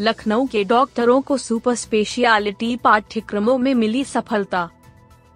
लखनऊ के डॉक्टरों को सुपर स्पेशियलिटी पाठ्यक्रमों में मिली सफलता।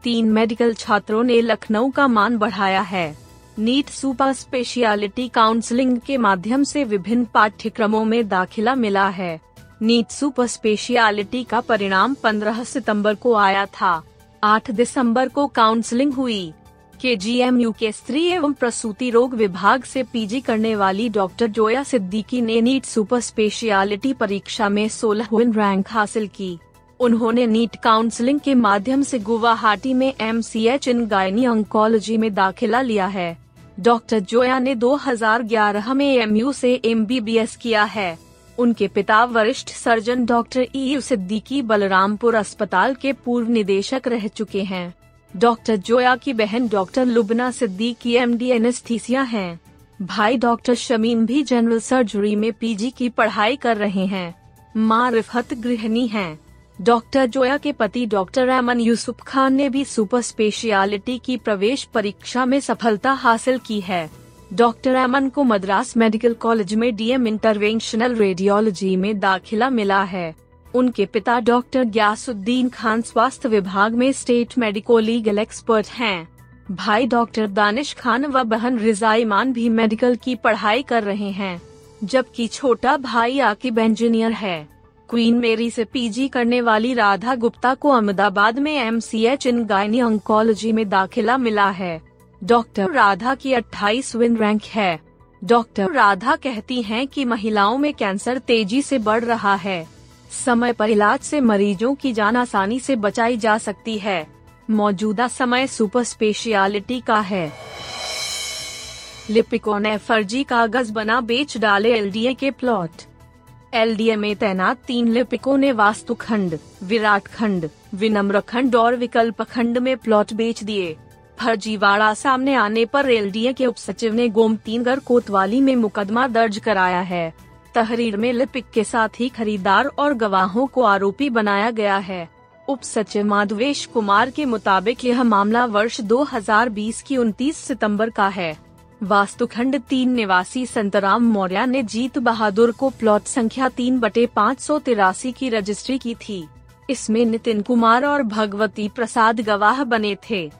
तीन मेडिकल छात्रों ने लखनऊ का मान बढ़ाया है। नीट सुपर स्पेशियलिटी काउंसलिंग के माध्यम से विभिन्न पाठ्यक्रमों में दाखिला मिला है। नीट सुपर स्पेशियलिटी का परिणाम 15 सितंबर को आया था। 8 दिसंबर को काउंसलिंग हुई। के जी एम यू के स्त्री एवं प्रसूति रोग विभाग से पीजी करने वाली डॉक्टर जोया सिद्दीकी ने नीट सुपर स्पेशलिटी परीक्षा में सोलह रैंक हासिल की। उन्होंने नीट काउंसलिंग के माध्यम से गुवाहाटी में M C H in gynae oncology में दाखिला लिया है। डॉक्टर जोया ने 2011 में एमयू से एम किया है। उनके पिता वरिष्ठ surgeon doctor E U Siddiqui Balrampur अस्पताल के पूर्व निदेशक रह चुके हैं। डॉक्टर जोया की बहन doctor Lubna Siddiqui M D anaesthesia हैं। भाई डॉक्टर शमीम भी जनरल सर्जरी में पीजी की पढ़ाई कर रहे हैं माँ रिफत गृहिणी हैं। डॉक्टर जोया के पति डॉक्टर अमन यूसुफ खान ने भी सुपर स्पेशलिटी की प्रवेश परीक्षा में सफलता हासिल की है डॉक्टर अमन को मद्रास मेडिकल कॉलेज में डीएम इंटरवेंशनल रेडियोलॉजी में दाखिला मिला है उनके पिता डॉक्टर ग्यासुद्दीन खान स्वास्थ्य विभाग में स्टेट मेडिको लीगल एक्सपर्ट हैं। भाई डॉक्टर दानिश खान व बहन रिजा ईमान भी मेडिकल की पढ़ाई कर रहे हैं, जबकि छोटा भाई आकिब इंजीनियर है। क्वीन मेरी से पीजी करने वाली राधा गुप्ता को अहमदाबाद में M C H in gynae oncology में दाखिला मिला है। डॉक्टर राधा की 28 विन रैंक है। डॉक्टर राधा कहती हैं कि महिलाओं में कैंसर तेज़ी से बढ़ रहा है। समय पर इलाज से मरीजों की जान आसानी से बचाई जा सकती है। मौजूदा समय सुपर स्पेशियलिटी का है। लिपिको ने फर्जी कागज़ बना बेच डाले एलडीए के प्लॉट। एलडीए में तैनात तीन लिपिकों ने वास्तु खंड विराट खंड, विनम्र खंड और विकल्प खंड में प्लॉट बेच दिए। फर्जीवाड़ा सामने आने पर एलडीए के उप सचिव ने गोमतीनगर कोतवाली में मुकदमा दर्ज कराया है। तहरीर में लिपिक के साथ ही खरीदार और गवाहों को आरोपी बनाया गया है। उप सचिव माधवेश कुमार के मुताबिक यह मामला वर्ष 2020 की 29 सितंबर का है। वास्तुखंड तीन निवासी संतराम मौर्य ने जीत बहादुर को प्लॉट संख्या तीन बटे पाँच सौ तिरासी की रजिस्ट्री की थी। इसमें नितिन कुमार और भगवती प्रसाद गवाह बने थे।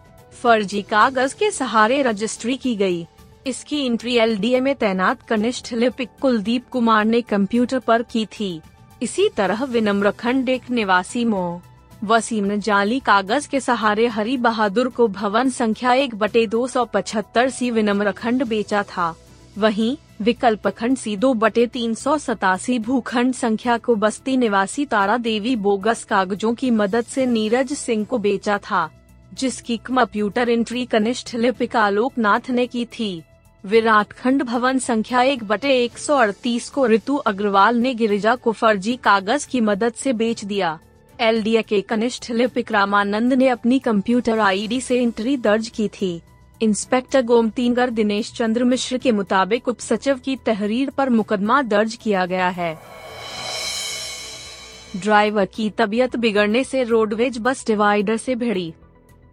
फर्जी कागज़ के सहारे रजिस्ट्री की गई। इसकी एंट्री एलडीए में तैनात कनिष्ठ लिपिक कुलदीप कुमार ने कंप्यूटर पर की थी। इसी तरह विनम्र खंड एक निवासी मो। वसीम ने जाली कागज़ के सहारे हरी बहादुर को भवन संख्या एक बटे दो सौ पचहत्तर सी विनम्र खंड बेचा था। वहीं, विकल्प खंड सी दो बटे तीन सौ सतासी भूखंड संख्या को बस्ती निवासी तारा देवी बोगस कागजों की मदद से नीरज सिंह को बेचा था, जिसकी कंप्यूटर एंट्री कनिष्ठ लिपिक आलोकनाथ ने की थी। विराट खंड भवन संख्या एक बटे एक सौ अड़तीस को ऋतु अग्रवाल ने गिरिजा को फर्जी कागज़ की मदद से बेच दिया। एलडीए के कनिष्ठ लिपिक रामानंद ने अपनी कंप्यूटर आईडी से एंट्री दर्ज की थी। इंस्पेक्टर गोमतीनगर दिनेश चंद्र मिश्र के मुताबिक उप सचिव की तहरीर पर मुकदमा दर्ज किया गया है। ड्राइवर की तबीयत बिगड़ने से रोडवेज़ बस डिवाइडर से भिड़ी।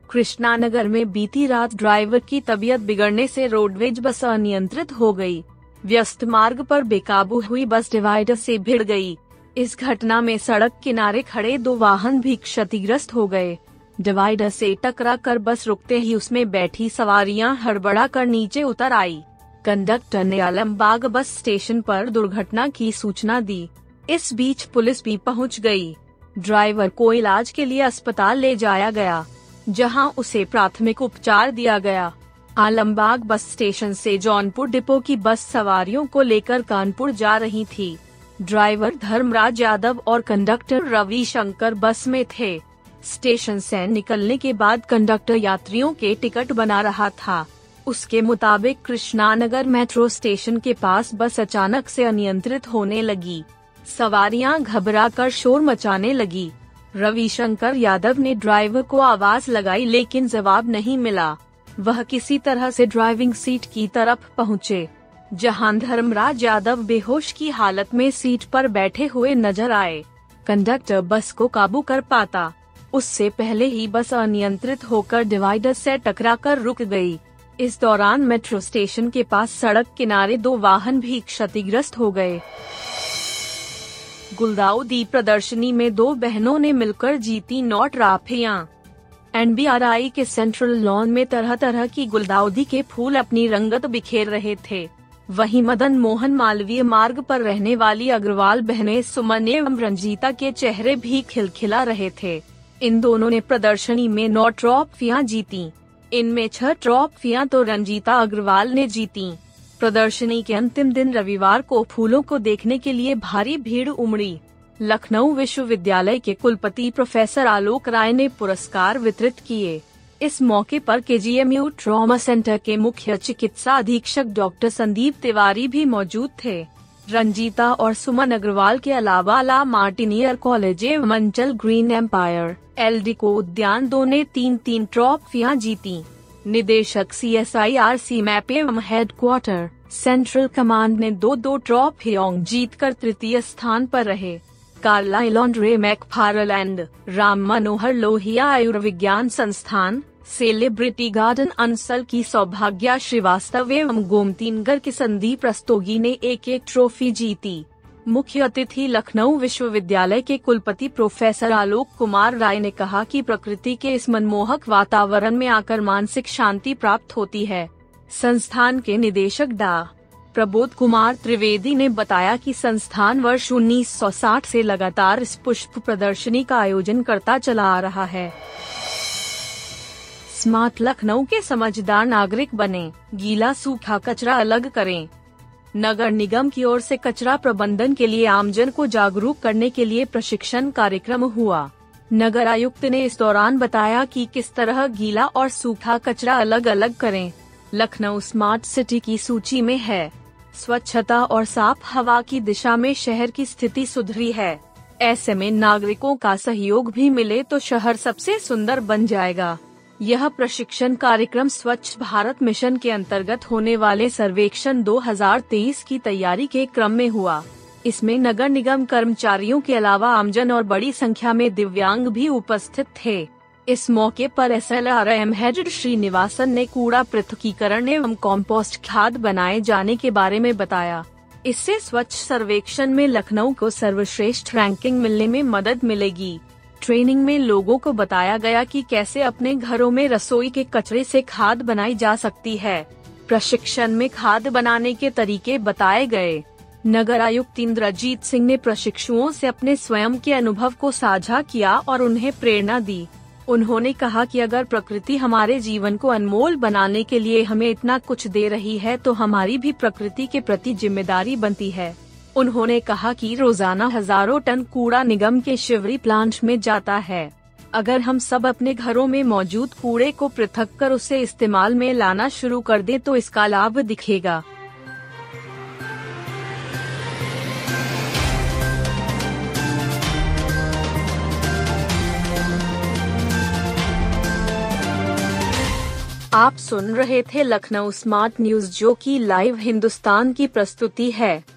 कृष्णानगर में बीती रात ड्राइवर की तबीयत बिगड़ने से रोडवेज़ बस अनियंत्रित हो गई। व्यस्त मार्ग पर बेकाबू हुई बस डिवाइडर से भिड़ गई। इस घटना में सड़क किनारे खड़े दो वाहन भी क्षतिग्रस्त हो गए डिवाइडर से टकरा कर बस रुकते ही उसमें बैठी सवारियाँ हड़बड़ा कर नीचे उतर आई कंडक्टर ने आलमबाग बस स्टेशन पर दुर्घटना की सूचना दी इस बीच पुलिस भी पहुँच गई। ड्राइवर को इलाज के लिए अस्पताल ले जाया गया जहाँ उसे प्राथमिक उपचार दिया गया। आलमबाग बस स्टेशन से जौनपुर डिपो की बस सवारियों को लेकर कानपुर जा रही थी। ड्राइवर धर्मराज यादव और कंडक्टर रवि शंकर बस में थे। स्टेशन से निकलने के बाद कंडक्टर यात्रियों के टिकट बना रहा था। उसके मुताबिक कृष्णानगर मेट्रो स्टेशन के पास बस अचानक से अनियंत्रित होने लगी। सवारियाँ घबराकर शोर मचाने लगी। रविशंकर यादव ने ड्राइवर को आवाज़ लगाई लेकिन जवाब नहीं मिला। वह किसी तरह से ड्राइविंग सीट की तरफ़ पहुँचे, जहाँ धर्मराज यादव बेहोश की हालत में सीट पर बैठे हुए नज़र आए। कंडक्टर बस को काबू कर पाता। उससे पहले ही बस अनियंत्रित होकर डिवाइडर से टकराकर रुक गई। इस दौरान मेट्रो स्टेशन के पास सड़क किनारे दो वाहन भी क्षतिग्रस्त हो गए। गुलदाउदी प्रदर्शनी में दो बहनों ने मिलकर जीती नौ ट्राफियाँ। एनबीआरआई के सेंट्रल लॉन में तरह तरह की गुलदाउदी के फूल अपनी रंगत बिखेर रहे थे। वहीं मदन मोहन मालवीय मार्ग पर रहने वाली अग्रवाल बहनें सुमन एवं रंजीता के चेहरे भी खिलखिला रहे थे। इन दोनों ने प्रदर्शनी में नौ ट्रॉफियाँ जीती। इनमें छह ट्रॉफियाँ तो रंजीता अग्रवाल ने जीती। प्रदर्शनी के अंतिम दिन रविवार को फूलों को देखने के लिए भारी भीड़ उमड़ी। लखनऊ विश्वविद्यालय के कुलपति प्रोफेसर आलोक राय ने पुरस्कार वितरित किए। इस मौके पर के ट्रॉमा सेंटर के मुख्य चिकित्सा अधीक्षक डॉक्टर संदीप तिवारी भी मौजूद थे। रंजीता और सुमन अग्रवाल के अलावा ला मार्टिनियर कॉलेज मंचल ग्रीन एम्पायर, एल को उद्यान दो ने तीन तीन ट्रॉफियाँ जीती। निदेशक C S I R C map एवं हेड क्वार्टर सेंट्रल कमांड ने दो दो ट्रॉफियों जीत कर तृतीय स्थान पर रहे। Carla Landry McFarland Ram Manohar Lohia आयुर्विज्ञान संस्थान सेलिब्रिटी गार्डन अंसल की सौभाग्या श्रीवास्तव एवं गोमतीनगर के संदीप रस्तोगी ने एक एक ट्रॉफी जीती। मुख्य अतिथि लखनऊ विश्वविद्यालय के कुलपति प्रोफेसर आलोक कुमार राय ने कहा कि प्रकृति के इस मनमोहक वातावरण में आकर मानसिक शांति प्राप्त होती है। संस्थान के निदेशक डा. प्रबोध कुमार त्रिवेदी ने बताया कि संस्थान वर्ष 1960 से लगातार इस पुष्प प्रदर्शनी का आयोजन करता चला आ रहा है। स्मार्ट लखनऊ के समझदार नागरिक बने। गीला सूखा कचरा अलग करें। नगर निगम की ओर से कचरा प्रबंधन के लिए आमजन को जागरूक करने के लिए प्रशिक्षण कार्यक्रम हुआ। नगर आयुक्त ने इस दौरान बताया कि किस तरह गीला और सूखा कचरा अलग अलग करें। लखनऊ स्मार्ट सिटी की सूची में है। स्वच्छता और साफ़ हवा की दिशा में शहर की स्थिति सुधरी है। ऐसे में नागरिकों का सहयोग भी मिले तो शहर सबसे सुंदर बन जाएगा। यह प्रशिक्षण कार्यक्रम स्वच्छ भारत मिशन के अंतर्गत होने वाले सर्वेक्षण 2023 की तैयारी के क्रम में हुआ। इसमें नगर निगम कर्मचारियों के अलावा आमजन और बड़ी संख्या में दिव्यांग भी उपस्थित थे। इस मौके पर S L R M head Srinivasan ने कूड़ा पृथकीकरण एवं कॉम्पोस्ट खाद बनाए जाने के बारे में बताया। इससे स्वच्छ सर्वेक्षण में लखनऊ को सर्वश्रेष्ठ रैंकिंग मिलने में मदद मिलेगी। ट्रेनिंग में लोगों को बताया गया कि कैसे अपने घरों में रसोई के कचरे से खाद बनाई जा सकती है। प्रशिक्षण में खाद बनाने के तरीके बताए गए। नगर आयुक्त इंद्रजीत सिंह ने प्रशिक्षुओं से अपने स्वयं के अनुभव को साझा किया और उन्हें प्रेरणा दी। उन्होंने कहा कि अगर प्रकृति हमारे जीवन को अनमोल बनाने के लिए हमें इतना कुछ दे रही है तो हमारी भी प्रकृति के प्रति ज़िम्मेदारी बनती है। उन्होंने कहा कि रोज़ाना हज़ारों टन कूड़ा निगम के शिवरी प्लांट में जाता है। अगर हम सब अपने घरों में मौजूद कूड़े को पृथक कर उसे इस्तेमाल में लाना शुरू कर दें तो इसका लाभ दिखेगा। आप सुन रहे थे लखनऊ स्मार्ट न्यूज़ जो की लाइव हिंदुस्तान की प्रस्तुति है।